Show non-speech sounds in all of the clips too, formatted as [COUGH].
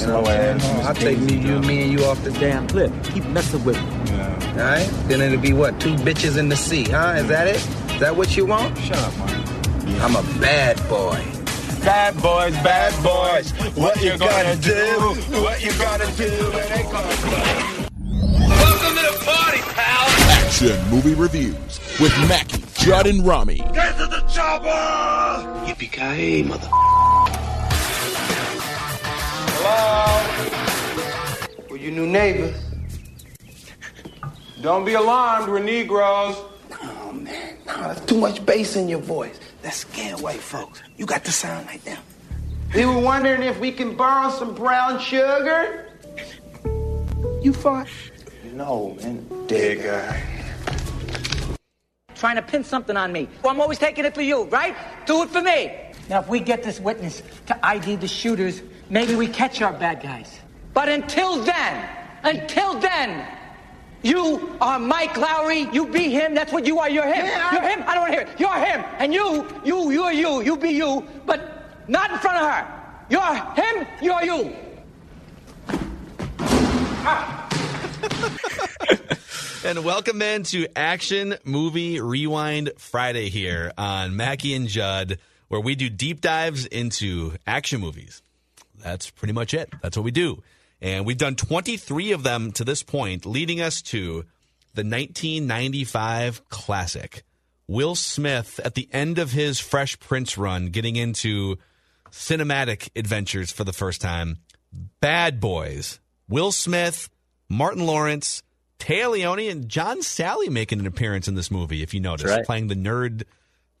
You know, I'll take me, you, me, and you off the damn cliff. Keep messing with me. All right? Then it'll be what? Two bitches in the sea, huh? Is that it? Is that what you want? Shut up, man. I'm a bad boy. Bad boys, bad boys. What you gonna do? What you gonna do? It ain't gonna Welcome to the party, pal. Action movie reviews with Mackey, Judd, and Rami. Get to the chopper. Yippee-ki-yay, mother. Hello? Well, you new neighbors. Don't be alarmed, we're Negroes. Oh, man. No, that's too much bass in your voice. That scare white folks. You got to sound like them. We were wondering if we can borrow some brown sugar. You fart? No, man. Dead guy. trying to pin something on me. Well, I'm always taking it for you, right? Do it for me. Now, if we get this witness to ID the shooters, maybe we catch our bad guys. But until then, until then, you are Mike Lowrey. You be him. That's what you are. You're him. Yeah, I- You're him. I don't want to hear it. You're him. And you, you, you are you. You be you. But not in front of her. You're him. You're you. [LAUGHS] And welcome in to Action Movie Rewind Friday here on Mackey and Judd, where we do deep dives into action movies. That's pretty much it. That's what we do. And we've done 23 of them to this point, leading us to the 1995 classic. Will Smith, at the end of his Fresh Prince run, getting into cinematic adventures for the first time. Bad Boys. Will Smith, Martin Lawrence, Téa Leoni, and John Salley making an appearance in this movie, if you notice, right. playing the nerd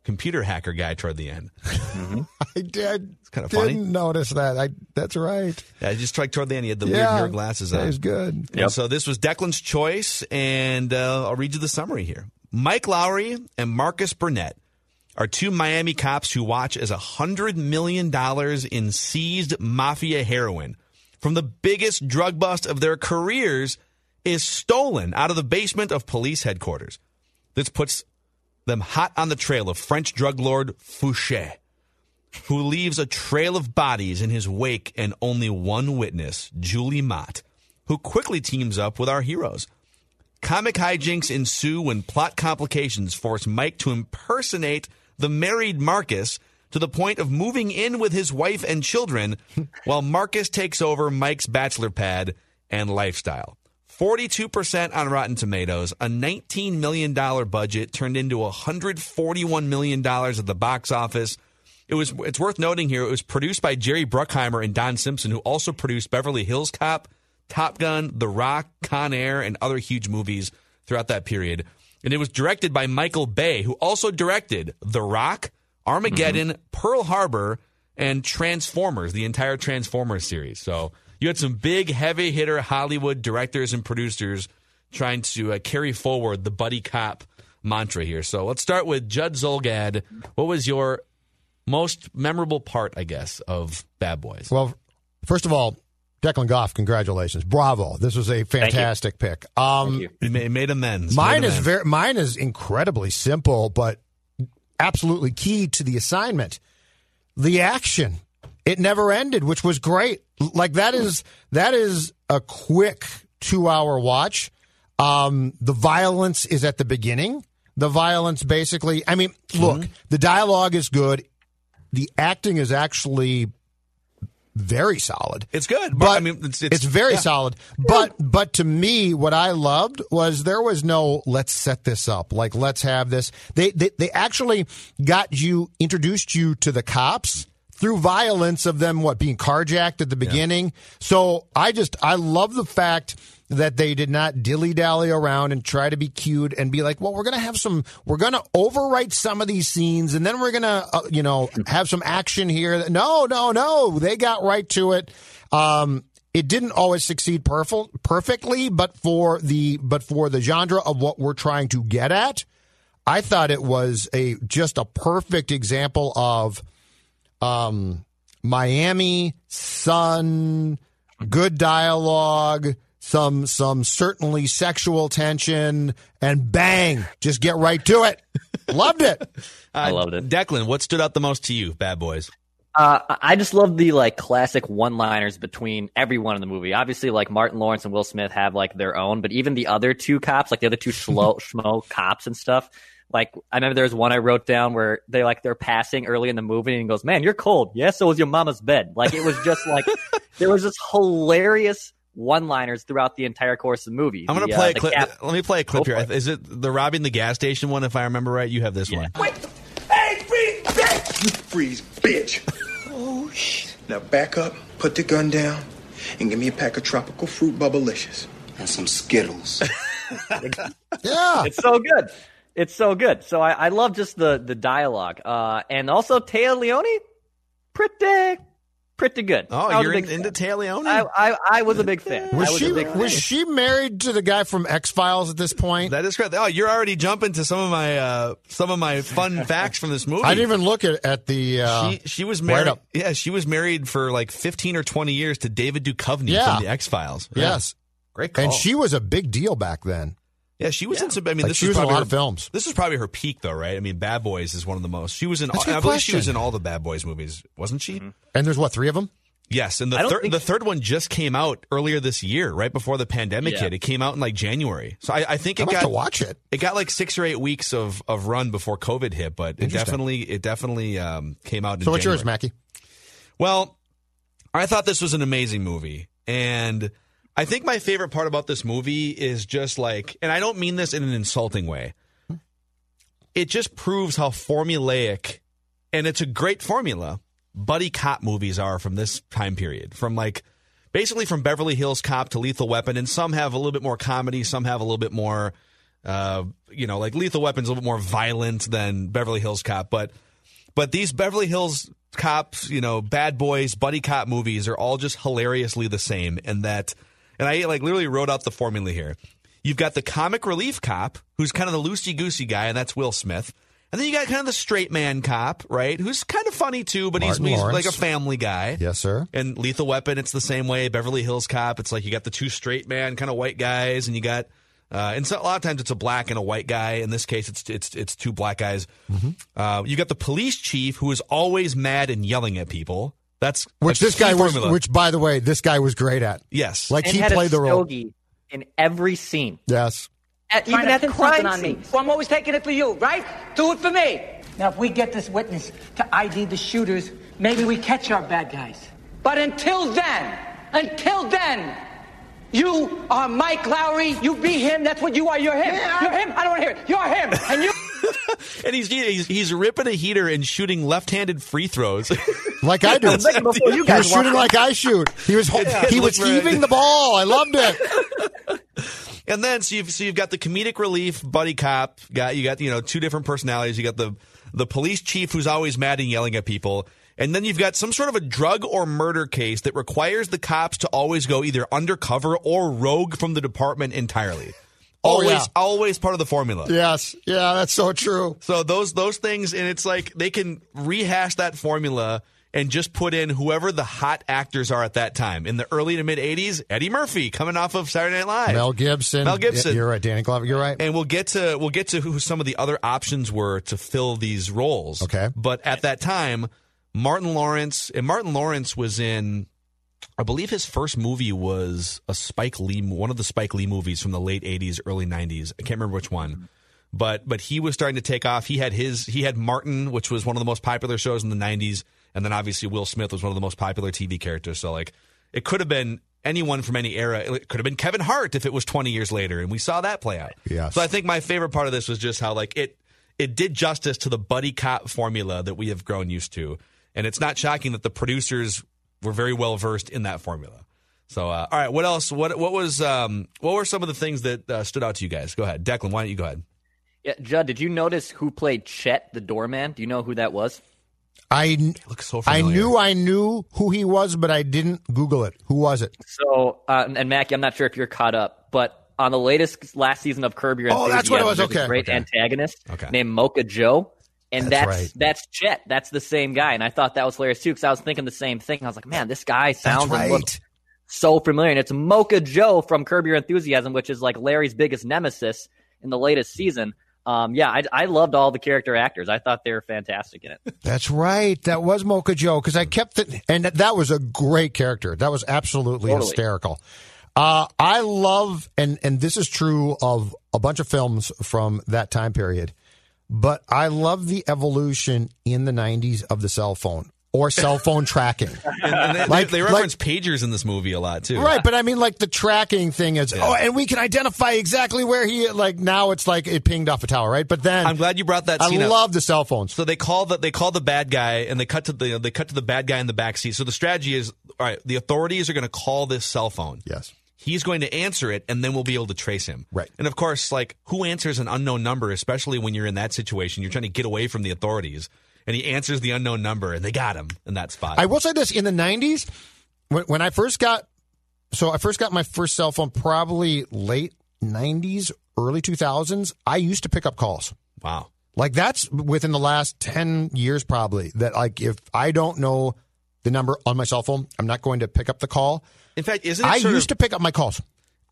computer hacker guy toward the end. [LAUGHS] I did. It's kinda funny. didn't funny. notice that. I. That's right. Yeah, just like toward the end, he had the yeah, weird nerd glasses on. That was good. And so this was Declan's choice, and uh, I'll read you the summary here. Mike Lowrey and Marcus Burnett are two Miami cops who watch as a $100 million in seized mafia heroin from the biggest drug bust of their careers is stolen out of the basement of police headquarters. This puts them hot on the trail of French drug lord Fouchet, who leaves a trail of bodies in his wake and only one witness, Julie Mott, who quickly teams up with our heroes. Comic hijinks ensue when plot complications force Mike to impersonate the married Marcus to the point of moving in with his wife and children [LAUGHS] while Marcus takes over Mike's bachelor pad and lifestyle. 42% on Rotten Tomatoes, a $19 million budget turned into $141 million at the box office. It was it's worth noting here it was produced by Jerry Bruckheimer and Don Simpson, who also produced Beverly Hills Cop, Top Gun, The Rock, Con Air, and other huge movies throughout that period. And it was directed by Michael Bay, who also directed The Rock, Armageddon, mm-hmm. Pearl Harbor, and Transformers, the entire Transformers series. So you had some big, heavy hitter Hollywood directors and producers trying to uh, carry forward the buddy cop mantra here. So let's start with Judd Zulgad. What was your most memorable part, I guess, of Bad Boys? Well, first of all, Declan Goff, congratulations, bravo! This was a fantastic pick. Um, you. It made amends. Mine Made is very, mine is incredibly simple, but absolutely key to the assignment. The action, it never ended, which was great. Like that is that is a quick two hour watch. Um, the violence is at the beginning. The violence, basically, I mean, look, the dialogue is good. The acting is actually very solid. It's good, but, But I mean, it's, it's, very yeah. solid. But but to me, what I loved was there was no let's set this up. Like let's have this. They they, they actually got you introduced you to the cops through violence of them what being carjacked at the beginning. So I just I love the fact that they did not dilly dally around and try to be cute and be like, well, we're going to have some, we're going to overwrite some of these scenes and then we're going to, uh, you know, have some action here. No, no, no. They got right to it. Um, it didn't always succeed perf- perfectly, but for the but for the genre of what we're trying to get at, I thought it was a just a perfect example of um, Miami Sun, good dialogue, some some certainly sexual tension, and bang, just get right to it. Loved it. [LAUGHS] I loved it. Declan, what stood out the most to you, Bad Boys? Uh, I just love the like classic one-liners between everyone in the movie. Obviously, like Martin Lawrence and Will Smith have like their own, but even the other two cops, like the other two [LAUGHS] slow schmo cops and stuff. Like I remember there was one I wrote down where they like they're passing early in the movie and he goes, "Man, you're cold." Yes, yeah, so it was your mama's bed. Like it was just like [LAUGHS] there was this hilarious one-liners throughout the entire course of the movie. I'm going to play uh, a clip. Cap- Let me play a clip here. It. Is it the robbing the gas station one? If I remember right, you have this yeah. one. Wait, hey, freeze, bitch! You freeze, bitch! [LAUGHS] oh shit! Now back up, put the gun down, and give me a pack of tropical fruit bubblicious and some Skittles. [LAUGHS] yeah, it's so good. It's so good. So I, I love just the the dialogue, uh, and also Téa Leoni, pretty pretty good. Oh, you're in, into Téa Leoni? I, I, I, was a big fan. Was, was she was she married to the guy from X Files at this point? That is correct. Oh, you're already jumping to some of my uh, some of my fun [LAUGHS] facts from this movie. I didn't even look at, at the. Uh, she she was married. Right yeah, she was married for like 15 or 20 years to David Duchovny yeah. from the X Files. Yes, great call. And she was a big deal back then. Yeah, she was yeah. in some. I mean, like this she was, was in a lot her, of films. This is probably her peak, though, right? I mean, Bad Boys is one of the most. She was in. That's I believe question. she was in all the Bad Boys movies, wasn't she? Mm-hmm. And there's what three of them? Yes, and the third the third one just came out earlier this year, right before the pandemic Yeah. hit. It came out in like January, so I, I think it I'd got to watch it. It got like six or eight weeks of, of run before COVID hit, but it definitely it definitely um, came out. In So what's January. yours, Mackey? Well, I thought this was an amazing movie. And I think my favorite part about this movie is just like, and I don't mean this in an insulting way, it just proves how formulaic, and it's a great formula, buddy cop movies are from this time period. From like, basically from Beverly Hills Cop to Lethal Weapon, and some have a little bit more comedy, some have a little bit more, uh, you know, like Lethal Weapon's a little bit more violent than Beverly Hills Cop, but but these Beverly Hills cops, you know, bad boys, buddy cop movies are all just hilariously the same. And that, and I like literally wrote out the formula here. You've got the comic relief cop, who's kind of the loosey goosey guy, and that's Will Smith. And then you got kind of the straight man cop, right? Who's kind of funny too, but he's, he's like a family guy. Yes, sir. And Lethal Weapon, it's the same way. Beverly Hills Cop, it's like you got the two straight man kind of white guys, and you got, uh, and so a lot of times it's a black and a white guy. In this case, it's it's it's two black guys. Mm-hmm. Uh, you got the police chief who is always mad and yelling at people. That's Which this key guy was. formula. Which, by the way, this guy was great at. yes, Like and he had played a the role. stogie in every scene. Yes. At, Trying even to at pin crime something on me. So I'm always taking it for you, right? Do it for me. Now, if we get this witness to ID the shooters, maybe we catch our bad guys. But until then, until then, you are Mike Lowrey. You be him. That's what you are. You're him. You're him. I don't want to hear it. You're him. And you. [LAUGHS] and he's, he's he's ripping a heater and shooting left-handed free throws. [LAUGHS] Like I do. I'm thinking you [LAUGHS] he was shooting like I shoot. He was Yeah, he was looked very- heaving the ball. I loved it. And then so you've so you've got the comedic relief buddy cop guy. You got you know two different personalities. You got the the police chief who's always mad and yelling at people. And then you've got some sort of a drug or murder case that requires the cops to always go either undercover or rogue from the department entirely. Oh, Always, yeah. always part of the formula. Yes. Yeah, that's so true. So those those things, and it's like they can rehash that formula and just put in whoever the hot actors are at that time. In the early to mid '80s, Eddie Murphy coming off of Saturday Night Live, Mel Gibson. Mel Gibson. You're right, Danny Glover. You're right. and we'll get to we'll get to who some of the other options were to fill these roles. Okay. but at that time, Martin Lawrence and Martin Lawrence was in. I believe his first movie was a Spike Lee, one of the Spike Lee movies from the late '80s, early '90s. I can't remember which one, but but he was starting to take off. He had his he had Martin, which was one of the most popular shows in the '90s, and then obviously Will Smith was one of the most popular TV characters. So like, it could have been anyone from any era. It could have been Kevin Hart if it was 20 years later, and we saw that play out. Yes. So I think my favorite part of this was just how like it it did justice to the buddy cop formula that we have grown used to, and it's not shocking that the producers were very well versed in that formula. So, uh, all right, what else? What what was um, what were some of the things that uh, stood out to you guys? Go ahead, Declan. Why don't you go ahead? Yeah, Judd, did you notice who played Chet, the doorman? Do you know who that was? I looks so I knew I knew who he was, but I didn't Google it. Who was it? So, uh, and Mackey, I'm not sure if you're caught up, but on the latest last season of Curb Your Oh, that's what it was. Enthusiasm, a Okay. great Okay. antagonist Okay. named Mocha Joe, and That's that's right. that's Chet. That's the same guy, and I thought that was hilarious too because I was thinking the same thing. I was like, man, this guy sounds That's and looks right. so familiar, and it's Mocha Joe from Curb Your Enthusiasm, which is like Larry's biggest nemesis in the latest season. Um, yeah, I, I loved all the character actors. I thought they were fantastic in it. That's right. That was Mocha Joe because I kept it, and that was a great character. That was absolutely Totally. hysterical. Uh, I love, and and this is true of a bunch of films from that time period, but I love the evolution in the '90s of the cell phone or cell phone tracking. [LAUGHS] They, Like- they like- reference pagers in this movie a lot too. Right, but I mean, like the tracking thing is, oh, and we can identify exactly where he. Like now, it's like it pinged off a tower, right? But then I'm glad you brought that I scene up. love the cell phones. So they call the they call the bad guy and they cut to the they cut to the bad guy in the back seat. So the strategy is all right. The authorities are going to call this cell phone. Yes. He's going to answer it, and then we'll be able to trace him. Right. And of course, like who answers an unknown number, especially when you're in that situation, you're trying to get away from the authorities, and he answers the unknown number, and they got him in that spot. I will say this: in the '90s, when, when I first got, so I first got my first cell phone, probably late '90s, early 2000s. I used to pick up calls. wow. Like that's within the last 10 years, probably. That like if I don't know the number on my cell phone, I'm not going to pick up the call. In fact, isn't it I used of, to pick up my calls.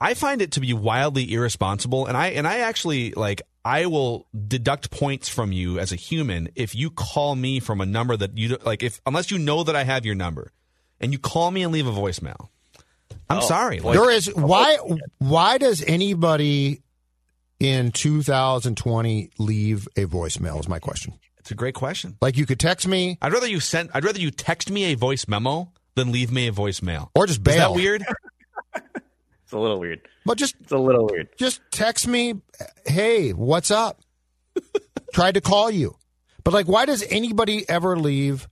I find it to be wildly irresponsible, and I and I actually like I will deduct points from you as a human if you call me from a number that you like if unless you know that I have your number, and you call me and leave a voicemail. I'm Oh, sorry. Like, there is why why does anybody in 2020 leave a voicemail? Is my question. it's a great question. Like you could text me I'd rather you send. I'd rather you text me a voice memo than leave me a voicemail. or just Is that bail. weird? [LAUGHS] It's a little weird. But just It's a little weird. just text me, hey, what's up? [LAUGHS] Tried to call you. But like why does anybody ever leave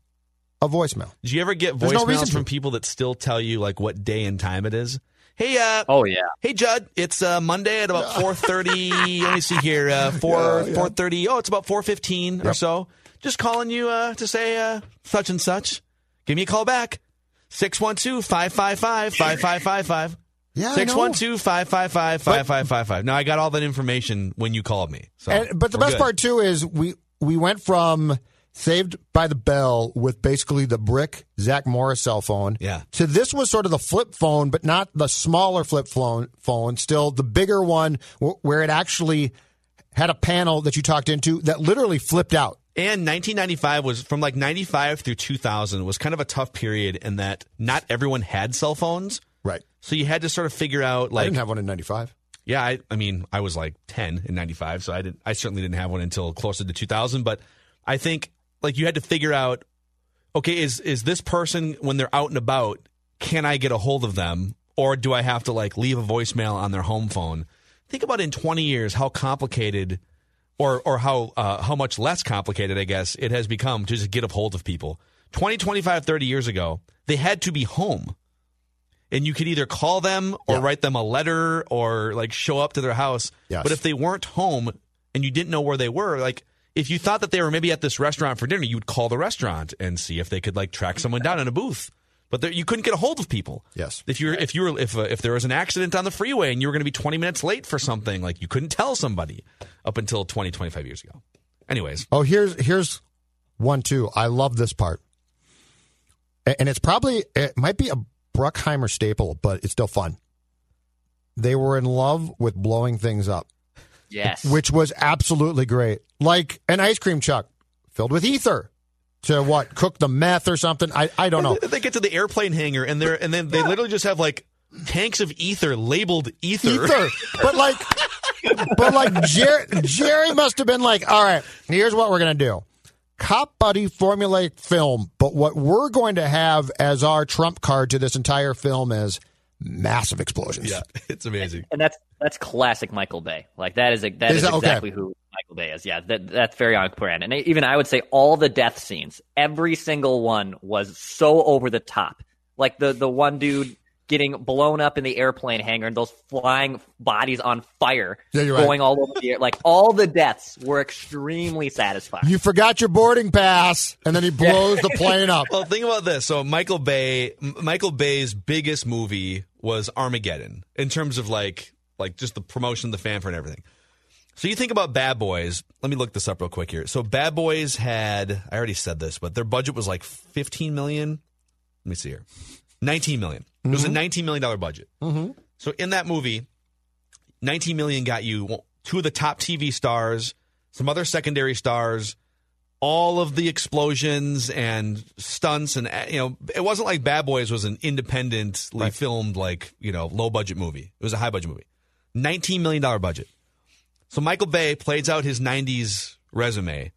a voicemail? Do you ever get There's no reason voicemails to. from people that still tell you like what day and time it is? Hey, uh, Oh yeah. Hey Judd, it's uh, Monday at about [LAUGHS] four thirty. let me see here, uh, four four thirty. Oh, it's about four fifteen or so. Just calling you uh, to say uh, such and such. Give me a call back. 612-555-5555. Yeah, I 612-555-5555. Now I got all that information when you called me. So And, but the best good. part too is we we went from Saved by the Bell with basically the brick Zach Morris cell phone. Yeah. To this was sort of the flip phone, but not the smaller flip phone. Phone, still the bigger one, where it actually had a panel that you talked into that literally flipped out. And 1995 was from like 95 through 2000 was kind of a tough period in that not everyone had cell phones. Right. So you had to sort of figure out I like didn't have one in '95. Yeah, I, I mean, I was like 10 in 95, so I didn't I certainly didn't have one until closer to 2000, but I think like you had to figure out okay, is is this person when they're out and about, can I get a hold of them or do I have to like leave a voicemail on their home phone? Think about in 20 years how complicated or or how uh, how much less complicated I guess it has become to just get a hold of people. 20, 25, 30 years ago, they had to be home and you could either call them or Yeah. write them a letter or like show up to their house. Yes. But if they weren't home and you didn't know where they were, like if you thought that they were maybe at this restaurant for dinner, you would call the restaurant and see if they could like track someone down in a booth. But there, you couldn't get a hold of people. Yes. If you're if you were if uh, if there was an accident on the freeway and you were going to be 20 minutes late for something, like you couldn't tell somebody up until 20 25 years ago. Anyways, Oh, here's here's one too. I love this part, and it's probably it might be a Bruckheimer staple, but it's still fun. They were in love with blowing things up, Yes. which was absolutely great. Like an ice cream chuck filled with ether to what cook the meth or something. I I don't know. they get to the airplane hangar and they're and then they literally just have like tanks of ether labeled ether. ether. But like, but like Jerry, Jerry must have been like, all right, here's what we're gonna do. Cop buddy formulaic film, but what we're going to have as our trump card to this entire film is massive explosions. Yeah, [LAUGHS] it's amazing. and that's that's classic Michael Bay. Like that is a, that Is is, that- okay. exactly who Michael Bay is. Yeah, that that's very on brand. And even I would say all the death scenes, every single one was so over the top. Like the the one dude getting blown up in the airplane hangar and those flying bodies on fire Yeah, you're right. going all over the air. Like all the deaths were extremely satisfying. You forgot your boarding pass, and then he blows the plane up. [LAUGHS] Well, think about this. So Michael Bay, Michael Bay's biggest movie was Armageddon in terms of like, like just the promotion, the fanfare, and everything. So you think about Bad Boys. Let me look this up real quick here. So Bad Boys had, I already said this, but their budget was like 15 million. Let me see here. 19 million. It was a 19 million dollar budget. Mm-hmm. So in that movie, 19 million got you two of the top TV stars, some other secondary stars, all of the explosions and stunts and you know, it wasn't like Bad Boys was an independently filmed like, you know, low budget movie. It was a high budget movie. 19 million dollar budget. So Michael Bay plays out his 90s resume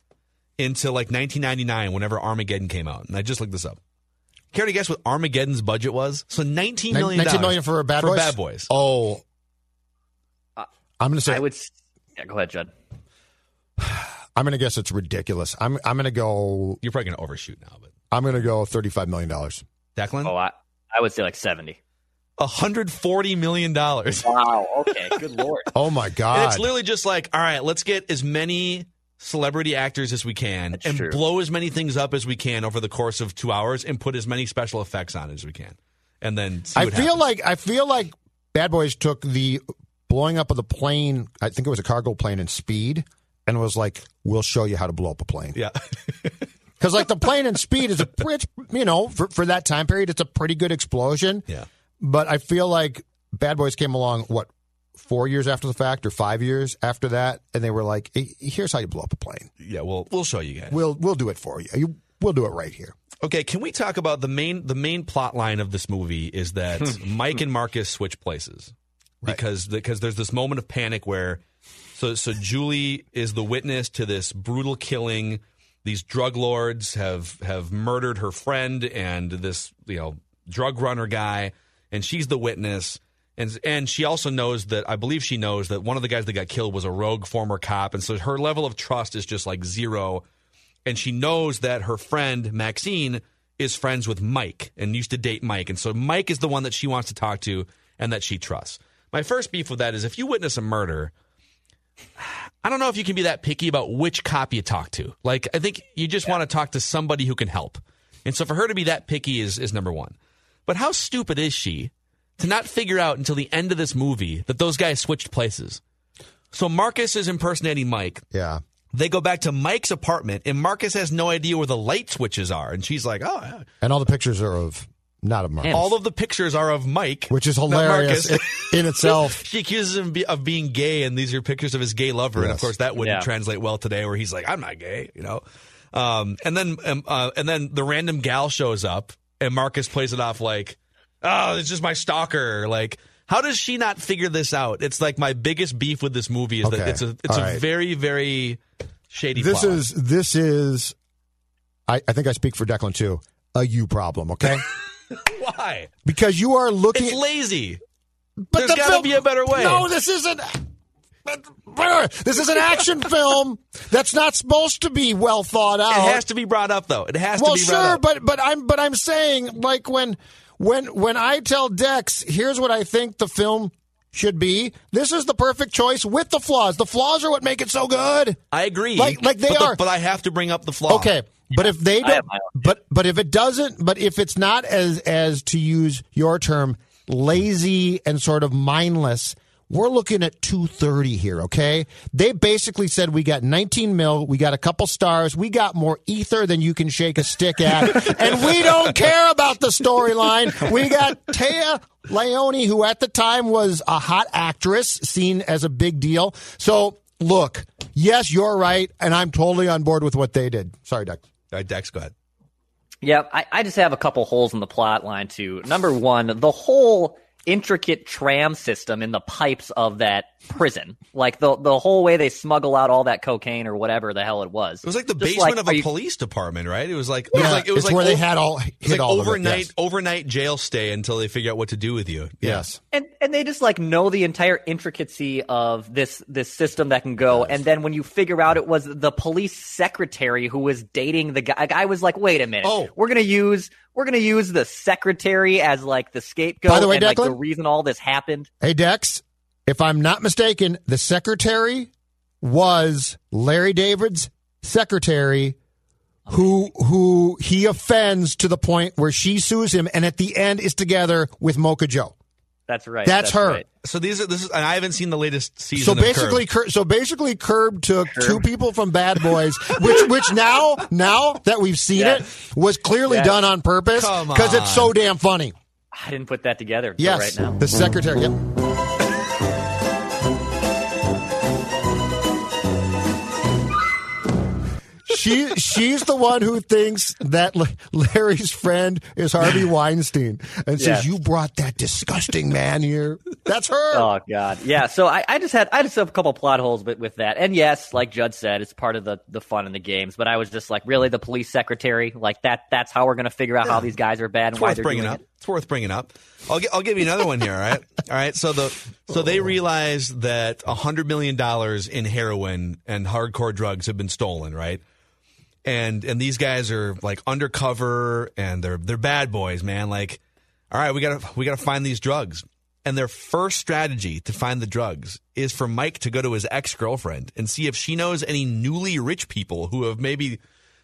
into like 1999 whenever Armageddon came out. And I just looked this up. Care to guess what Armageddon's budget was? So 19 million. 19 million for Bad Boys? Bad Boys. Oh, uh, I'm going to say I would. Yeah, go ahead, Judd. I'm going to guess it's ridiculous. I'm I'm going to go. You're probably going to overshoot now, but I'm going to go 35 million dollars. Declan, Oh, I, I would say like seventy. 140 million dollars. Wow. Okay. Good lord. [LAUGHS] Oh my And god! it's literally just like, all right, let's get as many celebrity actors as we can That's and true. blow as many things up as we can over the course of two hours and put as many special effects on as we can. And then see I feel happens. like I feel like Bad Boys took the blowing up of the plane. I think it was a cargo plane in Speed, and was like, "We'll show you how to blow up a plane." Yeah. [LAUGHS] Because like the plane in Speed is a pretty, you know, for, for that time period, it's a pretty good explosion. Yeah. But I feel like Bad Boys came along what four years after the fact or five years after that, and they were like, "Hey, "Here's how you blow up a plane. Yeah, well, we'll show you guys. We'll we'll do it for you. you we'll do it right here." Okay, can we talk about the main the main plot line of this movie is that [LAUGHS] Mike and Marcus switch places because because there's this moment of panic where so so Julie is the witness to this brutal killing. These drug lords have have murdered her friend and this you know drug runner guy, and she's the witness. And and she also knows that I believe she knows that one of the guys that got killed was a rogue former cop, and so her level of trust is just like zero and she knows that her friend Maxine is friends with Mike and used to date Mike, and so Mike is the one that she wants to talk to and that she trusts. My first beef with that is if you witness a murder, I don't know if you can be that picky about which cop you talk to. Like, I think you just want to talk to somebody who can help, and so for her to be that picky is is number one. But how stupid is she to not figure out until the end of this movie that those guys switched places? So Marcus is impersonating Mike. Yeah. They go back to Mike's apartment, and Marcus has no idea where the light switches are. And she's like, "Oh, yeah." And all the pictures are of not of Mark, all of the pictures are of Mike, which is hilarious Marcus." in, in itself. [LAUGHS] she accuses him of being gay, and these are pictures of his gay lover. And of course, that wouldn't Yeah. translate well today, where he's like, "I'm not gay," you know. Um, and then, um, uh, and then the random gal shows up, and Marcus plays it off like, "Oh, it's just my stalker." Like, how does she not figure this out? It's like my biggest beef with this movie is that it's a it's All a right. very very shady. This plot. is this is. I, I think I speak for Declan too. A you problem, okay? [LAUGHS] why because you are looking. it's lazy. but There's the got to be a better way. No, this isn't. This is an action [LAUGHS] film that's not supposed to be well thought out. It has to be brought up, though. It has well, to be brought sure, up. but but I'm but I'm saying like when when when I tell Dex, here's what I think the film should be. This is the perfect choice with the flaws. The flaws are what make it so good. I agree. Like- like they but the- are. but I have to bring up the flaw. Okay, but if they don't, have my own but but if it doesn't, but if it's not as as to use your term, lazy and sort of mindless. We're looking at 230 here, okay? They basically said we got 19 mil, we got a couple stars, we got more ether than you can shake a stick at, [LAUGHS] and we don't care about the storyline. We got Téa Leoni, who at the time was a hot actress, seen as a big deal. So, look, yes, you're right, and I'm totally on board with what they did. Sorry, Doug. All right, Dex, go ahead. Yeah, I, I just have a couple holes in the plot line too. Number one, the whole intricate tram system in the pipes of that prison, like the the whole way they smuggle out all that cocaine or whatever the hell it was. It was like the Just basement of a you- police department, right? It was like it was like it was it's like where they had all hit like all of it, overnight yes. overnight jail stay until they figure out what to do with you. Yeah. Yes. and and they just like know the entire intricacy of this this system that can go and then when you figure out it was the police secretary who was dating the guy I was like wait a minute Oh. we're gonna use we're gonna use the secretary as like the scapegoat. By the way, and, like, the reason all this happened. Hey, Dex, if I'm not mistaken, the secretary was Larry David's secretary who who he offends to the point where she sues him and at the end is together with Mocha Joe. That's right. That's her. right. So these are this is and I haven't seen the latest season. So of basically, Curb. Cur- so basically, Curb took two people from Bad Boys, which which now now that we've seen Yes. it was clearly Yes. done on purpose because it's so damn funny. I didn't put that together until Yes, right now. the secretary. Yep. She she's the one who thinks that Larry's friend is Harvey [LAUGHS] Weinstein and says Yes. you brought that disgusting man here. That's her. Oh God, yeah. So I, I just had I just have a couple plot holes, but with that, and yes, like Judd said, it's part of the the fun in the games. But I was just like, really, the police secretary, like that. That's how we're gonna figure out how these guys are bad and why they're bringing doing up. it. It's worth bringing up. I'll I'll give you another one here. All right, all right. So the so they oh. realize that a hundred million dollars in heroin and hardcore drugs have been stolen. Right, and and these guys are like undercover and they're they're bad boys, man. Like, all right, we gotta we gotta find these drugs. And their first strategy to find the drugs is for Mike to go to his ex girlfriend and see if she knows any newly rich people who have maybe.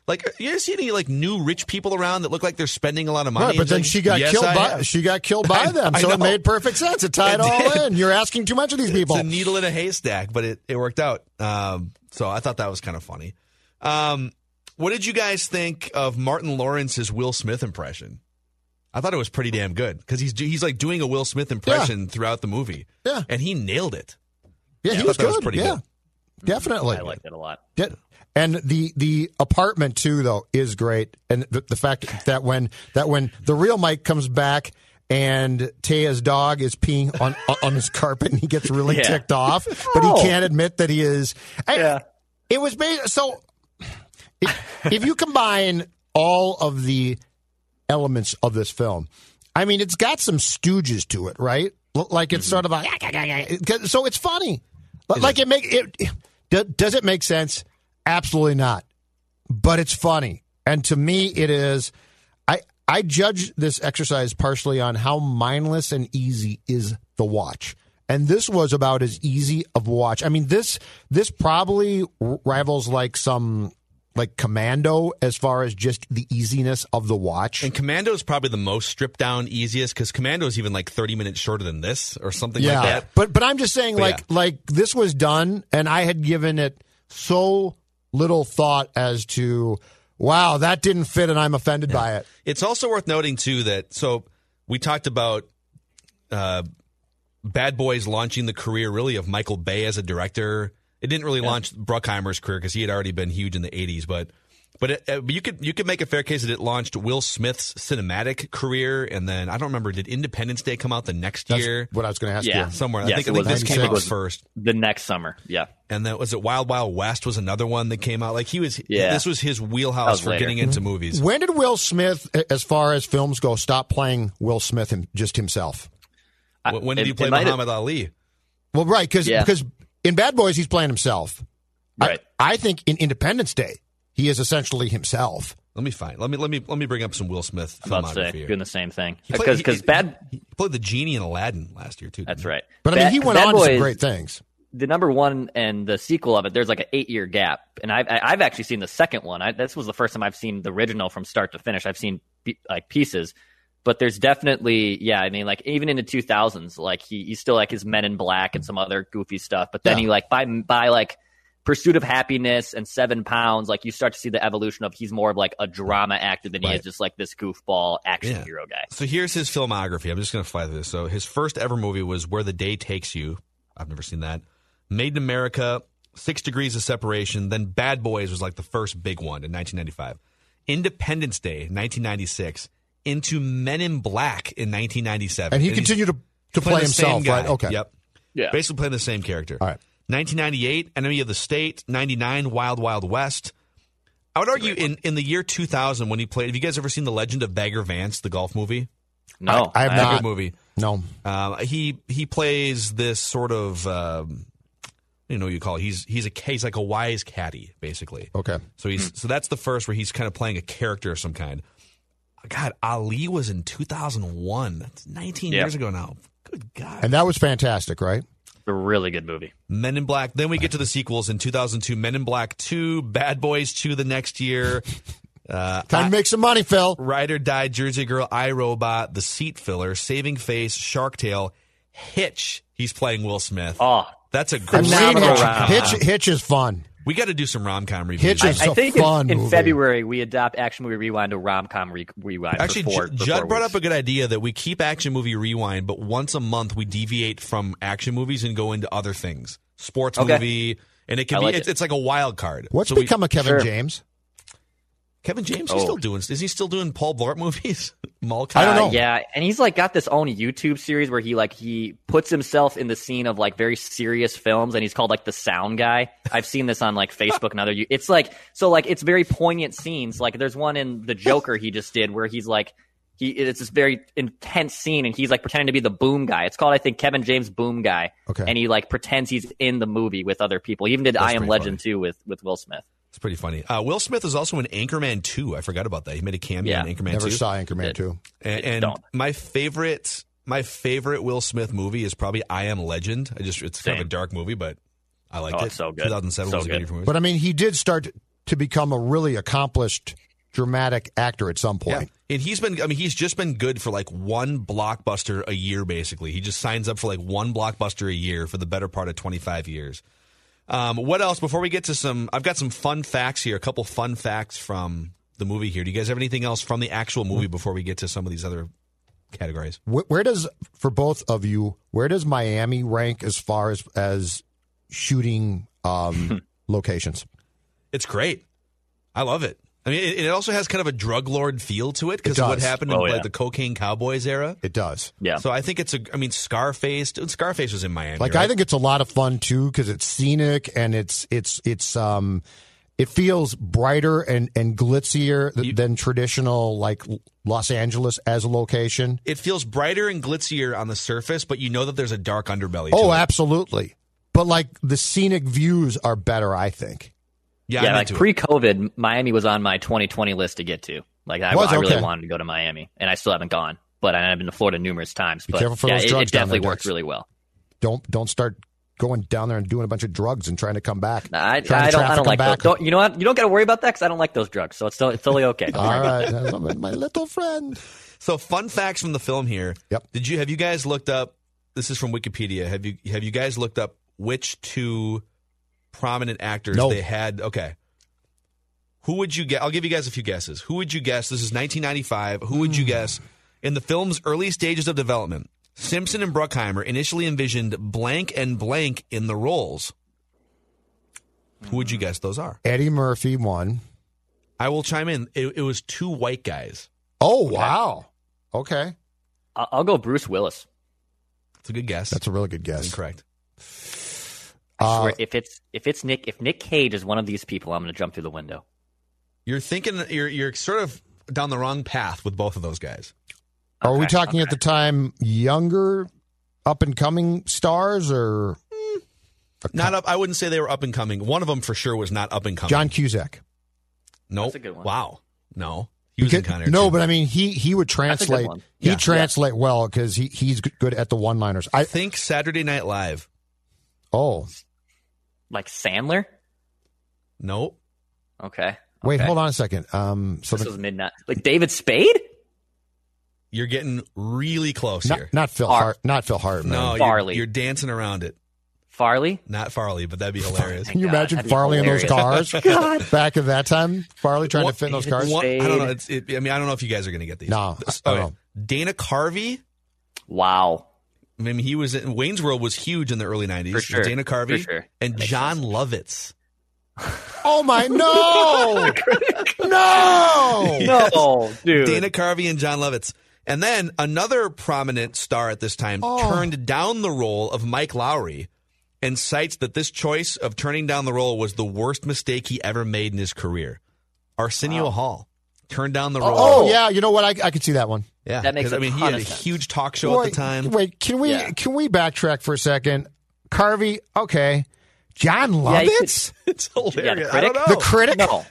Like, you ever see any like new rich people around that look like they're spending a lot of money? Right, but then she got yes, killed I by have. she got killed [LAUGHS] by I- them, I so it made perfect sense. It tied It all did. in. You're asking too much of these people. It's a needle in a haystack, but it, it worked out. Um, so I thought that was kind of funny. Um, what did you guys think of Martin Lawrence's Will Smith impression? I thought it was pretty damn good because he's he's like doing a Will Smith impression throughout the movie. Yeah. and he nailed it. yeah, I he thought was that good. was pretty yeah, good. definitely. I liked it a lot. Yeah. And the the apartment too though is great, and the, the fact that when that when the real Mike comes back and Téa's dog is peeing on on his carpet and he gets really Yeah. ticked off, but he can't admit that he is. I- Yeah. It was made so. If, you combine all of the elements of this film, I mean, it's got some stooges to it, right? Like it's mm-hmm. sort of a so it's funny. But Like it make it do- does it make sense? Absolutely not. But it's funny, and to me, it is. I I judge this exercise partially on how mindless and easy is the watch. And this was about as easy of a watch. I mean, this this probably rivals like some like Commando as far as just the easiness of the watch. And Commando is probably the most stripped down, easiest because Commando is even like thirty minutes shorter than this or something yeah, like that. but but I'm just saying, But like yeah. like this was done, and I had given it so little thought as to, wow, that didn't fit, and I'm offended by it. [LAUGHS] It's also worth noting too that so we talked about uh, Bad Boys launching the career really of Michael Bay as a director. It didn't really launch Bruckheimer's career because he had already been huge in the '80s, but but, it, uh, you could you could make a fair case that it launched Will Smith's cinematic career, and then I don't remember did Independence Day come out the next That's year what I was going to ask Yeah. you. somewhere? I think I it think was- this came out first. The next summer, yeah. And then was it Wild Wild West was another one that came out. Like he was, Yeah. this was his wheelhouse was for later. getting into movies. When did Will Smith, as far as films go, stop playing Will Smith him, just himself? When when did It- he play might have- Muhammad Ali? Well, right, because Yeah. because in Bad Boys he's playing himself. I- Right. I, think in Independence Day he is essentially himself. Let me find. Let me let me let me bring up some Will Smith I'm about to say here. doing the same thing because because bad. He played the genie in Aladdin last year too. That's didn't he? right. But I mean, Bad- he went Bad on to some great things. the number one and the sequel of it, there's like an eight year gap, and I've I- I've actually seen the second one. I, this was the first time I've seen the original from start to finish. I've seen like pieces, but there's definitely yeah. I mean, like even in the 2000s, like he he's still like his Men in Black and some other goofy stuff, but then Yeah. he like by by like Pursuit of Happiness and Seven Pounds, like you start to see the evolution of he's more of like a drama actor than he is just like this goofball action Yeah. hero guy. So here's his filmography. I'm just going to fly through this. So his first ever movie was Where the Day Takes You. I've never seen that. Made in America, Six Degrees of Separation. Then Bad Boys was like the first big one in 1995. Independence Day, 1996. Into Men in Black in 1997. And he he's continued to, to play the same himself, guy. right? Okay. Yep. Yeah. Basically playing the same character. All right. 1998, Enemy of the State. 99, Wild Wild West. I would argue in, in the year 2000 when he played. Have you guys ever seen The Legend of Bagger Vance, the golf movie? No, I have It's a not. good movie. No. Um, he he plays this sort of um, you know what you call it. He's he's a he's like a wise caddy basically. Okay. So he's so that's the first where he's kind of playing a character of some kind. God, Ali was in 2001. That's 19 Yeah. years ago now. Good God. And that was fantastic, right? A really good movie. Men in Black. Then we get to the sequels in 2002. Men in Black 2, Bad Boys 2 the next year. [LAUGHS] Uh, Time to make some money, Phil. Ride or Die, Jersey Girl, iRobot, The Seat Filler, Saving Face, Shark Tale, Hitch. He's playing Will Smith. Oh, That's a I've great seen Hitch. Hitch. Hitch is fun. We got to do some rom com reviews. Hitch is I a think in, fun in movie. February we adopt Action Movie Rewind to rom com re- rewind. Actually, for four, J- Judd four brought weeks. up a good idea that we keep action movie rewind, but once a month we deviate from action movies and go into other things, sports Okay. movie, and it can I be like it's, it. it's like a wild card. What's So we- become of Kevin Sure. James? Kevin James? Oh. He's still doing? Is he still doing Paul Blart movies? [LAUGHS] Mall I don't know. Uh, yeah, and he's like got this own YouTube series where he like he puts himself in the scene of like very serious films, and he's called like the sound guy. I've seen this on like [LAUGHS] Facebook and other. It's like so like it's very poignant scenes. Like there's one in the Joker he just did where he's like he it's this very intense scene, and he's like pretending to be the boom guy. It's called I think Kevin James Boom Guy. Okay. and he like pretends he's in the movie with other people. He even did That's I Am pretty Legend too with with Will Smith. It's pretty funny. Uh, Will Smith is also in Anchorman 2. I forgot about that. He made a cameo Yeah. in Anchorman Never 2. saw Anchorman Did. 2. And, and my favorite, my favorite Will Smith movie is probably I Am Legend. I just it's kind of a dark movie, but I liked Oh, it. it's so good. 2007 So was a good good. year for movies. But I mean, he did start to become a really accomplished dramatic actor at some Yeah. point. And he's been, I mean, he's just been good for like one blockbuster a year, basically. He just signs up for like one blockbuster a year for the better part of 25 years. Um, what else? Before we get to some, I've got some fun facts here, a couple fun facts from the movie here. Do you guys have anything else from the actual movie before we get to some of these other categories? Where, where does, for both of you, where does Miami rank as far as as shooting um, [LAUGHS] locations? It's great. I love it. I mean, it, it also has kind of a drug lord feel to it because what does. happened in Oh, like the cocaine cowboys era. It does. Yeah. So I think it's a. I mean, Scarface. Scarface was in Miami. Like right? I think it's a lot of fun too because it's scenic and it's it's it's um it feels brighter and and glitzier th- You- than traditional like Los Angeles as a location. it feels brighter and glitzier on the surface, but you know that there's a dark underbelly. Oh, to it. absolutely. But like the scenic views are better, I think. Yeah, yeah, I'm like pre-COVID, Miami was on my 2020 list to get to. Like I, Was, I really okay. wanted to go to Miami, and I still haven't gone. But I've been to Florida numerous times. Be but careful for yeah, those it, drugs it down definitely there, works Dex. really well. Don't don't start going down there and doing a bunch of drugs and trying to come back. I, I Trying to don't. I don't like those. back. Don't, you know what? You don't got to worry about that because I don't like those drugs. So it's still, it's totally okay. Don't [LAUGHS] worry All about right, that's my little friend. So, fun facts from the film here. Yep. Did you have you guys looked up? This is from Wikipedia. Have you have you guys looked up which two prominent actors No. they had? Okay. Who would you get? I'll give you guys a few guesses. Who would you guess? This is 1995. Who would you Hmm. guess in the film's early stages of development? Simpson and Bruckheimer initially envisioned blank and blank in the roles. Who would you guess those are? Eddie Murphy one. I will chime in. It, it was two white guys. Oh wow. Okay, I'll, I'll go Bruce Willis. That's a good guess. that's a really good guess. incorrect. I Uh, swear, if it's if it's Nick if Nick Cage is one of these people, I'm going to jump through the window. You're thinking you're you're sort of down the wrong path with both of those guys. Are we Okay, talking at the time younger, up and coming stars or Not up. I wouldn't say they were up and coming. One of them for sure was not up and coming. John Cusack? nope. That's a good one. Wow. No. He was Because- Con no, too. but I mean, he he would That's a good translate. one. He'd Yeah. translate well because he he's good at the one liners. I think Saturday Night Live. oh Like Sandler. Nope. Okay. wait, okay. hold on a second. Um, so This the- was midnight. Like David Spade. You're getting really close not, here. not Phil Far- Hart, not Phil Hartman. no, you're, Farley. you're dancing around it. Farley. Not Farley, but that'd be hilarious. Can you God, imagine Farley in those hilarious. cars [LAUGHS] back at that time? Farley trying What- to fit in those cars. One- I don't know. It's, it, I mean, I don't know if you guys are going to get these. No, This- I don't okay. Dana Carvey. Wow. I mean, he was in Wayne's World was huge in the early '90s. For sure. Dana Carvey For sure. and That makes Jon Lovitz. [LAUGHS] Oh my no, [LAUGHS] no! No, dude. Dana Carvey and Jon Lovitz. And then another prominent star at this time Oh. turned down the role of Mike Lowrey and cites that this choice of turning down the role was the worst mistake he ever made in his career. Arsenio Hall turned down the oh, role. Oh yeah, you know what? I I could see that one. yeah. That makes 'cause, I a mean, he had a sense. huge talk show wait, at the time. Wait, can we Yeah. can we backtrack for a second? Carvey, okay. John Yeah, you could- Lovitz [LAUGHS] It's Yeah, the hilarious. I critic? don't know. the critic No,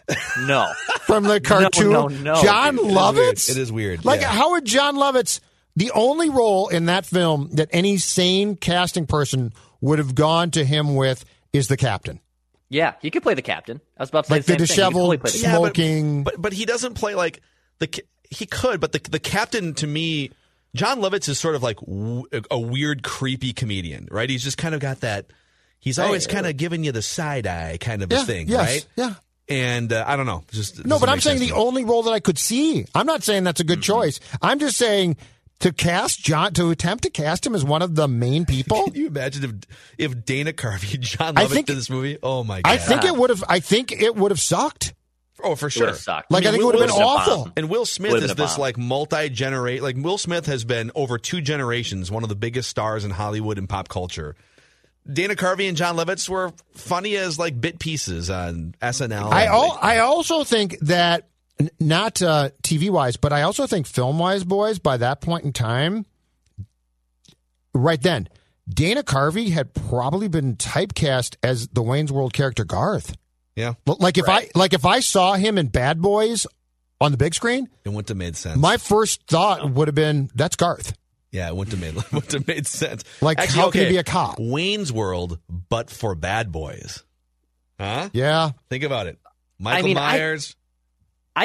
no. [LAUGHS] from the cartoon. no, no, John dude. It is Lovitz. weird. It is weird, Like yeah. how would Jon Lovitz? The only role in that film that any sane casting person would have gone to him with is the captain, Yeah, he could play the captain. I was about to say like the, the, same thing. He totally disheveled, play the Yeah, but- smoking. But but he doesn't play like the he could, but the the captain to me, Jon Lovitz is sort of like w- a weird, creepy comedian, right? He's just kind of got that. He's always kind of giving you the side eye kind of a yeah, thing, yes, right? Yeah. And uh, I don't know, just No, but I'm saying the only role that I could see. I'm not saying that's a good choice. I'm just saying to cast John to attempt to cast him as one of the main [LAUGHS] people. Can you imagine if if Dana Carvey, John I think- did this movie? Oh my god! I think it would have. I think it would have sucked. oh for sure. would've sucked. Like I, think it would have been Will- awful. And Will Smith Would've is this bomb. like multi generate like Will Smith has been over two generations one of the biggest stars in Hollywood and pop culture. Dana Carvey and Jon Lovitz were funny as like bit pieces on SNL. I al- I also think that n- not uh, TV wise, but I also think film wise, boys. By that point in time, right then, Dana Carvey had probably been typecast as the Wayne's World character Garth. yeah, Like if I like if I saw him in Bad Boys on the big screen, it wouldn't have made sense. my first thought would have been that's Garth. yeah, it wouldn't have made [LAUGHS] wouldn't have made sense. Like, how can he be a cop? Wayne's World, but for bad boys, huh? Yeah, Think about it. Michael mean, Myers. I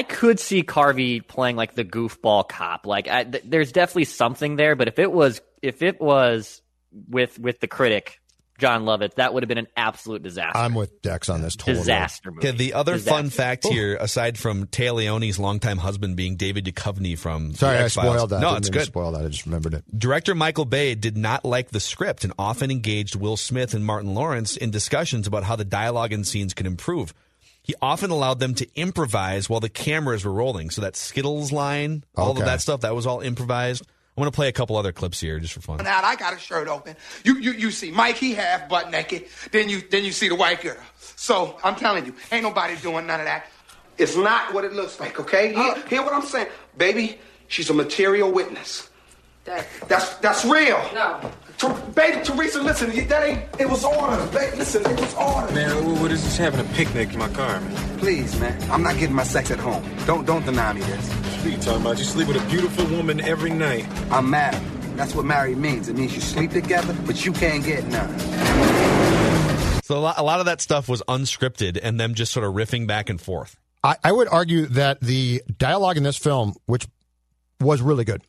could see Carvey playing like the goofball cop. Like, I, th- there's definitely something there. But if it was, if it was with with the critic Jon Lovitz, that would have been an absolute disaster. I'm with Dex on this. Totally. disaster movie. Okay, the other Disaster. fun fact here, aside from Téa Leoni's longtime husband being David Duchovny from Sorry, the I X-Files. spoiled that. No, Didn't it's good. Spoil that. I just remembered it. Director Michael Bay did not like the script and often engaged Will Smith and Martin Lawrence in discussions about how the dialogue and scenes could improve. He often allowed them to improvise while the cameras were rolling. So that Skittles line, all Okay. of that stuff, that was all improvised. I'm going to play a couple other clips here just for fun. Now I got a shirt open. You you you see Mike he half butt naked. Then you then you see the white girl. So I'm telling you, ain't nobody doing none of that. It's not what it looks like. Okay, hear, oh. hear what I'm saying, baby. She's a material witness. That's that's real. No. Ter- baby Teresa, listen, that ain't. It was orders, baby. Listen, it was orders. Man, what is this having a picnic in my car, man? Please, man. I'm not getting my sex at home. Don't don't deny me this. What are you talking about? You sleep with a beautiful woman every night. I'm mad. That's what married means. It means you sleep together, but you can't get none. So a lot, a lot of that stuff was unscripted and them just sort of riffing back and forth. I, I would argue that the dialogue in this film, which was really good,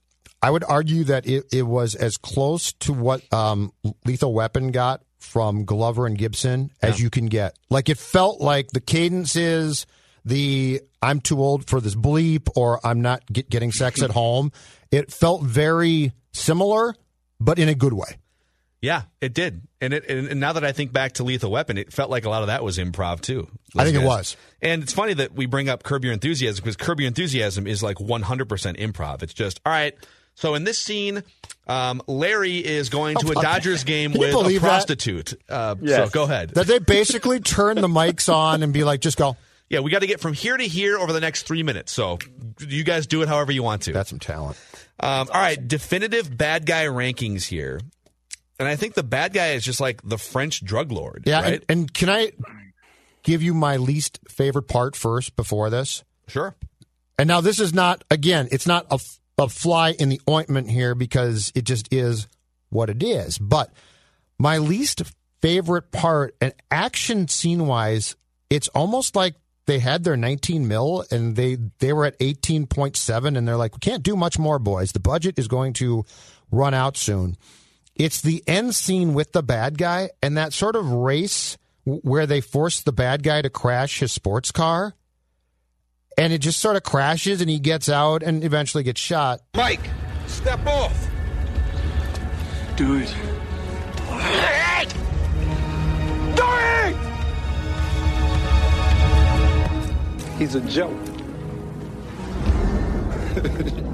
I would argue that it, it was as close to what um, Lethal Weapon got from Glover and Gibson as you can get. Like it felt like the cadences, the I'm too old for this bleep, or I'm not get, getting sex at [LAUGHS] home. It felt very similar, but in a good way. Yeah, it did. And it and, and now that I think back to Lethal Weapon, it felt like a lot of that was improv too. I think it was. And it's funny that we bring up Curb Your Enthusiasm because Curb Your Enthusiasm is like 100% improv. It's just, all right, so in this scene, um, Larry is going to a [LAUGHS] Dodgers game with a prostitute. Uh, So go ahead. That they basically turn the mics on and be like, just go. yeah, we got to get from here to here over the next three minutes. So you guys do it however you want to. That's some talent. Um, all right, definitive bad guy rankings here. And I think the bad guy is just like the French drug lord. Yeah, right? and, and can I give you my least favorite part first before this? sure. And now this is not again, it's not a, f- a fly in the ointment here because it just is what it is. But my least favorite part, and action scene wise, it's almost like they had their 19 mil and they they were at 18.7 and they're like, we can't do much more, boys. The budget is going to run out soon. It's the end scene with the bad guy and that sort of race where they force the bad guy to crash his sports car and it just sort of crashes and he gets out and eventually gets shot. Mike, step off. Do it. Do it! He's a joke. [LAUGHS]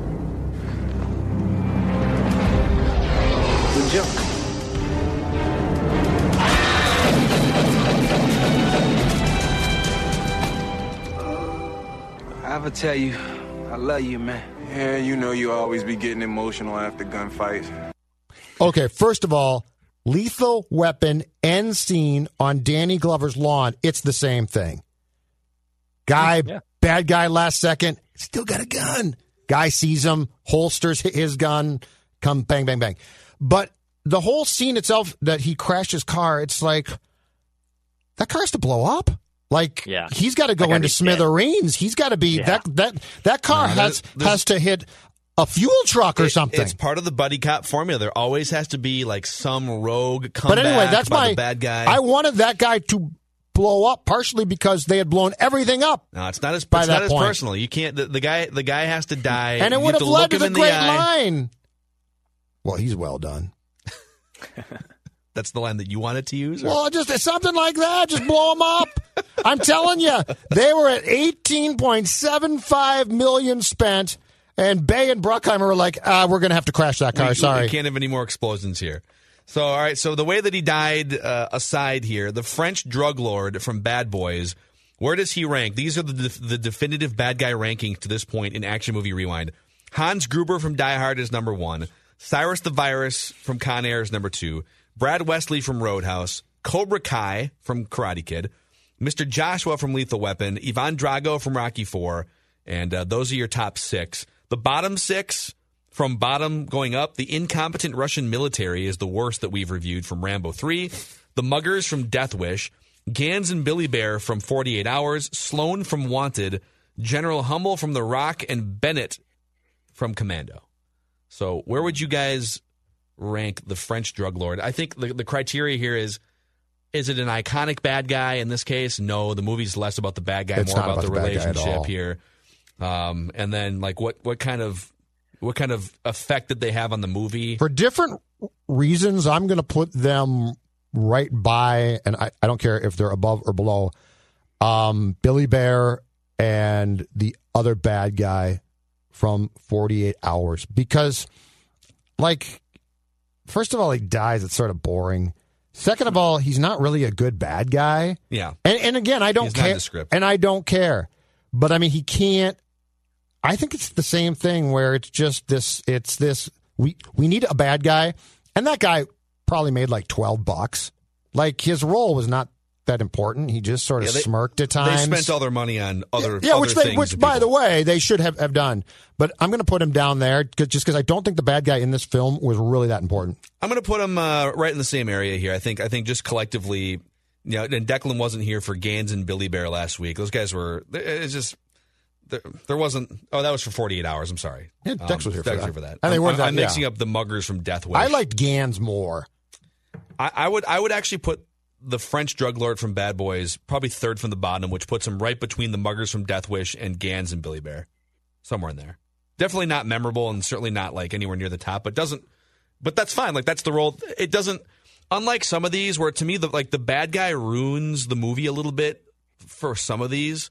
He's a joke. Ever tell you, I love you, man. Yeah, you know you always be getting emotional after gunfights. Okay, first of all, Lethal Weapon end scene on Danny Glover's lawn, it's the same thing. Guy, Yeah. bad guy last second, still got a gun. Guy sees him, holsters his gun, come bang, bang, bang. But the whole scene itself that he crashed his car, it's like that car has to blow up. Like Yeah. he's got to go That guy into be dead. smithereens. He's got to be Yeah. that that that car No, has there's- there's- has to hit a fuel truck or It- something. It's part of the buddy cop formula. There always has to be like some rogue comeback but anyway, that's by my the bad guy. I wanted that guy to blow up partially because they had blown everything up. no, it's not as by it's that not as personal. You can't. The, the guy the guy has to die, and it would have to led to the great eye. line. [LAUGHS] Well, he's well done. [LAUGHS] That's the line that you wanted to use. or- Well, just something like that. Just blow them up. [LAUGHS] I'm telling you, they were at 18.75 million spent, and Bay and Bruckheimer were like, uh, "We're going to have to crash that car." We- Sorry. We can't have any more explosions here. So, all right. So, the way that he died uh, aside here, the French drug lord from Bad Boys, where does he rank? These are the, def- the definitive bad guy rankings to this point in Action Movie Rewind. Hans Gruber from Die Hard is number one. Cyrus the Virus from Con Air is number two. Brad Wesley from Roadhouse. Cobra Kai from Karate Kid. Mr. Joshua from Lethal Weapon. Ivan Drago from Rocky Four. And uh, those are your top six. The bottom six from bottom going up, the incompetent Russian military is the worst that we've reviewed from Rambo 3. The Muggers from Death Wish. Ganz and Billy Bear from 48 Hours. Sloan from Wanted. General Hummel from The Rock. And Bennett from Commando. So, where would you guys rank the French drug lord? I think the, the criteria here is is it an iconic bad guy in this case? No, the movie's less about the bad guy, It's more about, about the the bad guy at all. relationship here. Um, and then like what what kind of what kind of effect did they have on the movie? For different reasons, I'm going to put them right by, and I, I don't care if they're above or below, um, Billy Bear and the other bad guy from 48 Hours. Because, like, first of all, he dies. It's sort of boring. Second of all, he's not really a good bad guy. Yeah. And, and again, I don't care. And I don't care. But I mean, he can't. I think it's the same thing where it's just this. It's this. We we need a bad guy, and that guy probably made like twelve bucks. Like his role was not that important. He just sort of Yeah, they- smirked at times. They spent all their money on other yeah, other which they, things which by people. the way they should have, have done. But I'm going to put him down there 'cause- just because I don't think the bad guy in this film was really that important. I'm going to put him uh, right in the same area here. I think I think just collectively, you know, and Declan wasn't here for Ganz and Billy Bear last week. Those guys were. It's just there, there wasn't. Oh, that was for 48 hours. I'm sorry. Yeah, Dex was here for Dex that. for that. And they I'm, weren't I'm, that- I'm mixing up the muggers from Death Wish. I liked Ganz more. I, I would I would actually put the French drug lord from Bad Boys probably third from the bottom, which puts him right between the muggers from Death Wish and Ganz and Billy Bear, somewhere in there. Definitely not memorable and certainly not like anywhere near the top, but doesn't. But that's fine. Like that's the role. It doesn't. Unlike some of these, where to me the like the bad guy ruins the movie a little bit. For some of these,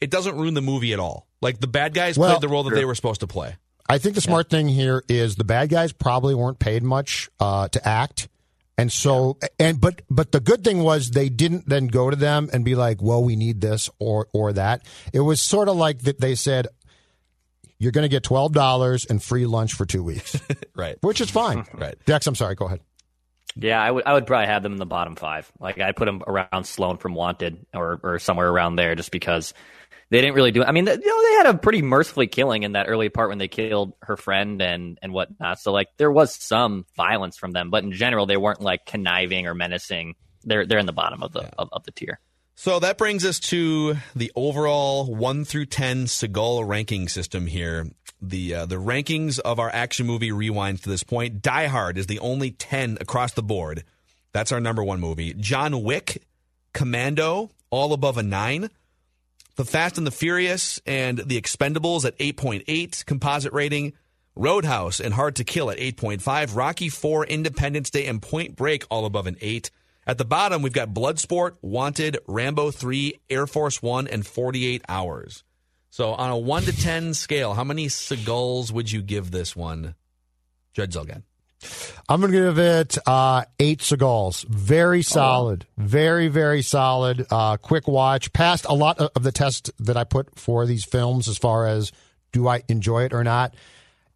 it doesn't ruin the movie at all. Like the bad guys Well, played the role that they were supposed to play. I think the smart thing here is the bad guys probably weren't paid much uh, to act, and so and but but the good thing was they didn't then go to them and be like, "Well, we need this or or that." It was sort of like that they said, "You're going to get twelve dollars and free lunch for two weeks," [LAUGHS] Right. which is fine. [LAUGHS] Right. Dex, I'm sorry. Go ahead. Yeah, I would I would probably have them in the bottom five. Like I'd put them around Sloan from Wanted or or somewhere around there, just because they didn't really do. I mean, you know, they had a pretty mercifully killing in that early part when they killed her friend and and whatnot. So like there was some violence from them, but in general, they weren't like conniving or menacing. They're they're in the bottom of the of, of the tier. So that brings us to the overall one through ten Seagull ranking system here. The uh, the rankings of our action movie rewinds to this point. Die Hard is the only ten across the board. That's our number one movie. John Wick, Commando, all above a nine. The Fast and the Furious and The Expendables at 8.8 composite rating. Roadhouse and Hard to Kill at 8.5. Rocky 4, Independence Day, and Point Break all above an 8. At the bottom, we've got Bloodsport, Wanted, Rambo 3, Air Force 1, and 48 Hours. So on a 1 to 10 scale, how many Seagulls would you give this one, Judd Zulgad? I'm going to give it uh, eight Seagulls. Very solid. Very, very solid. Uh, quick watch. Passed a lot of the tests that I put for these films as far as do I enjoy it or not.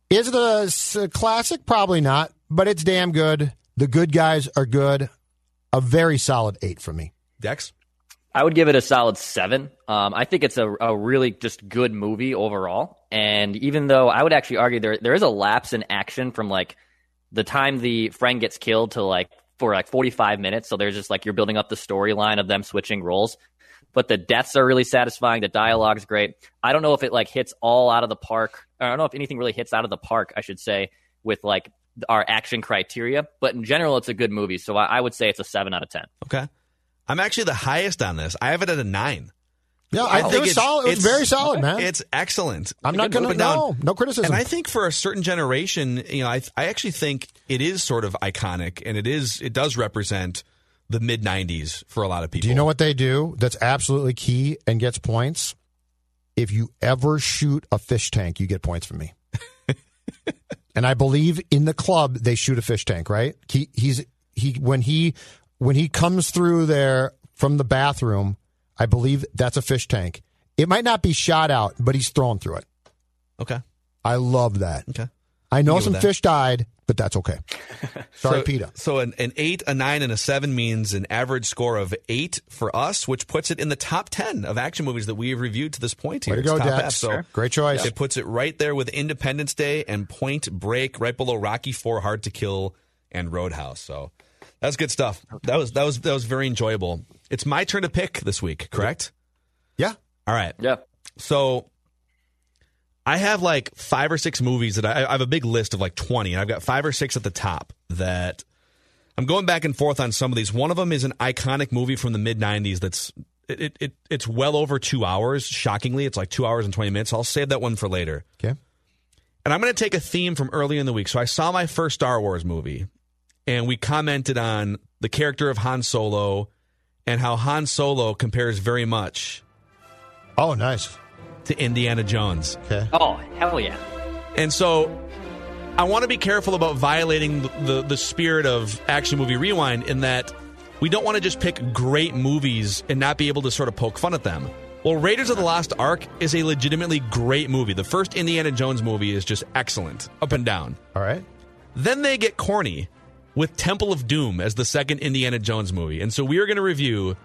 Is it a s- classic? Probably not, but it's damn good. The good guys are good. A very solid eight for me. Dex? I would give it a solid seven. Um, I think it's a, a really just good movie overall. And even though I would actually argue there there is a lapse in action from like the time the friend gets killed to like for like 45 minutes. So there's just like you're building up the storyline of them switching roles. But the deaths are really satisfying. The dialogue's great. I don't know if it like hits all out of the park. I don't know if anything really hits out of the park, I should say, with like our action criteria. But in general, it's a good movie. So I, I would say it's a seven out of 10. Okay. I'm actually the highest on this. I have it at a nine. Yeah, I, it was it's- solid. It was very solid, man. It's excellent. I'm not going to no no criticism. And I think for a certain generation, you know, I I actually think it is sort of iconic, and it is it does represent the mid '90s for a lot of people. Do you know what they do? That's absolutely key and gets points. If you ever shoot a fish tank, you get points from me. [LAUGHS] and I believe in the club they shoot a fish tank, right? He he's he when he when he comes through there from the bathroom, I believe that's a fish tank. It might not be shot out, but he's thrown through it. Okay. I love that. Okay. I know some fish died, but that's okay. [LAUGHS] Sorry, so, Peter. So an, an eight, a nine, and a seven means an average score of eight for us, which puts it in the top ten of action movies that we have reviewed to this point here. Way to go, top Dex. F, so Sure. Great choice. It puts it right there with Independence Day and Point Break, right below Rocky Four, Hard to Kill, and Roadhouse. So that's good stuff. That was that was that was very enjoyable. It's my turn to pick this week, correct? Yeah. All right. Yeah. So I have like five or six movies that I, I have a big list of like 20, and I've got five or six at the top that I'm going back and forth on some of these. One of them is an iconic movie from the mid 90s that's it, it, it it's well over two hours. Shockingly, it's like two hours and 20 minutes. I'll save that one for later. Okay. And I'm going to take a theme from earlier in the week. So I saw my first Star Wars movie, and we commented on the character of Han Solo and how Han Solo compares very much Oh, nice. to Indiana Jones. Okay. Oh, hell yeah. And so I want to be careful about violating the, the, the spirit of Action Movie Rewind in that we don't want to just pick great movies and not be able to sort of poke fun at them. Well, Raiders of the Lost Ark is a legitimately great movie. The first Indiana Jones movie is just excellent, up and down. All right. Then they get corny with Temple of Doom as the second Indiana Jones movie. And so we are going to review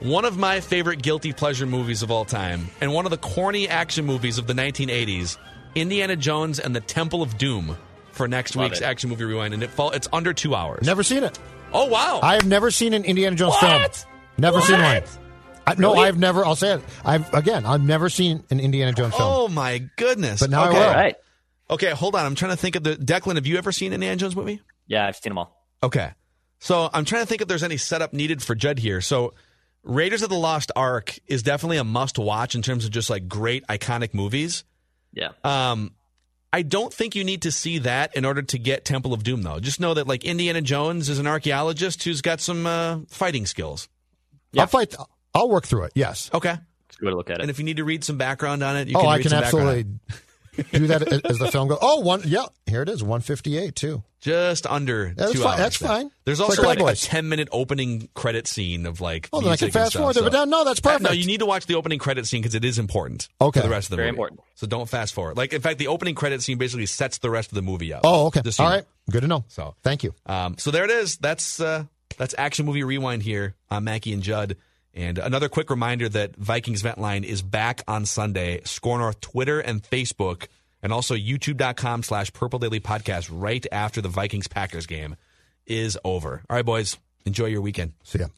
one of my favorite guilty pleasure movies of all time and one of the corny action movies of the 1980s, Indiana Jones and the Temple of Doom for next Love week's it. Action Movie Rewind and it fall it's under 2 hours. Never seen it. Oh wow. I have never seen an Indiana Jones film. What? Never seen one. I, no, Really? I've never. I'll say it. I've again. I've never seen an Indiana Jones film. oh my goodness. But now I okay. will. All right. Okay, hold on. I'm trying to think of the Declan, have you ever seen an Indiana Jones movie? Yeah, I've seen them all. Okay. So I'm trying to think if there's any setup needed for Judd here. So Raiders of the Lost Ark is definitely a must watch in terms of just like great iconic movies. Yeah. Um, I don't think you need to see that in order to get Temple of Doom, though. Just know that like Indiana Jones is an archaeologist who's got some uh, fighting skills. I'll fight. I'll work through it. Yes. Okay. It's a good look at it. And if you need to read some background on it, you oh, can I can some absolutely it. Do that as the film goes. Oh, one. Yeah, here it is. One fifty eight too. Just under that's two fine. hours. That's then. fine. There's also like like, a 10 minute opening credit scene of like. Oh, then I can fast stuff, forward. so- But no, no, that's perfect. No, you need to watch the opening credit scene because it is important. Okay. For the rest of the Very movie. important. So don't fast forward. Like in fact, the opening credit scene basically sets the rest of the movie up. oh, okay. Just so All you right. Good to know. So thank you. Um, so there it is. That's uh, that's action movie rewind here on Mackey and Judd. And another quick reminder that Vikings Vent Line is back on Sunday. SKOR North Twitter and Facebook, and also YouTube.com slash Purple Daily Podcast right after the Vikings Packers game is over. All right, boys, enjoy your weekend. See ya.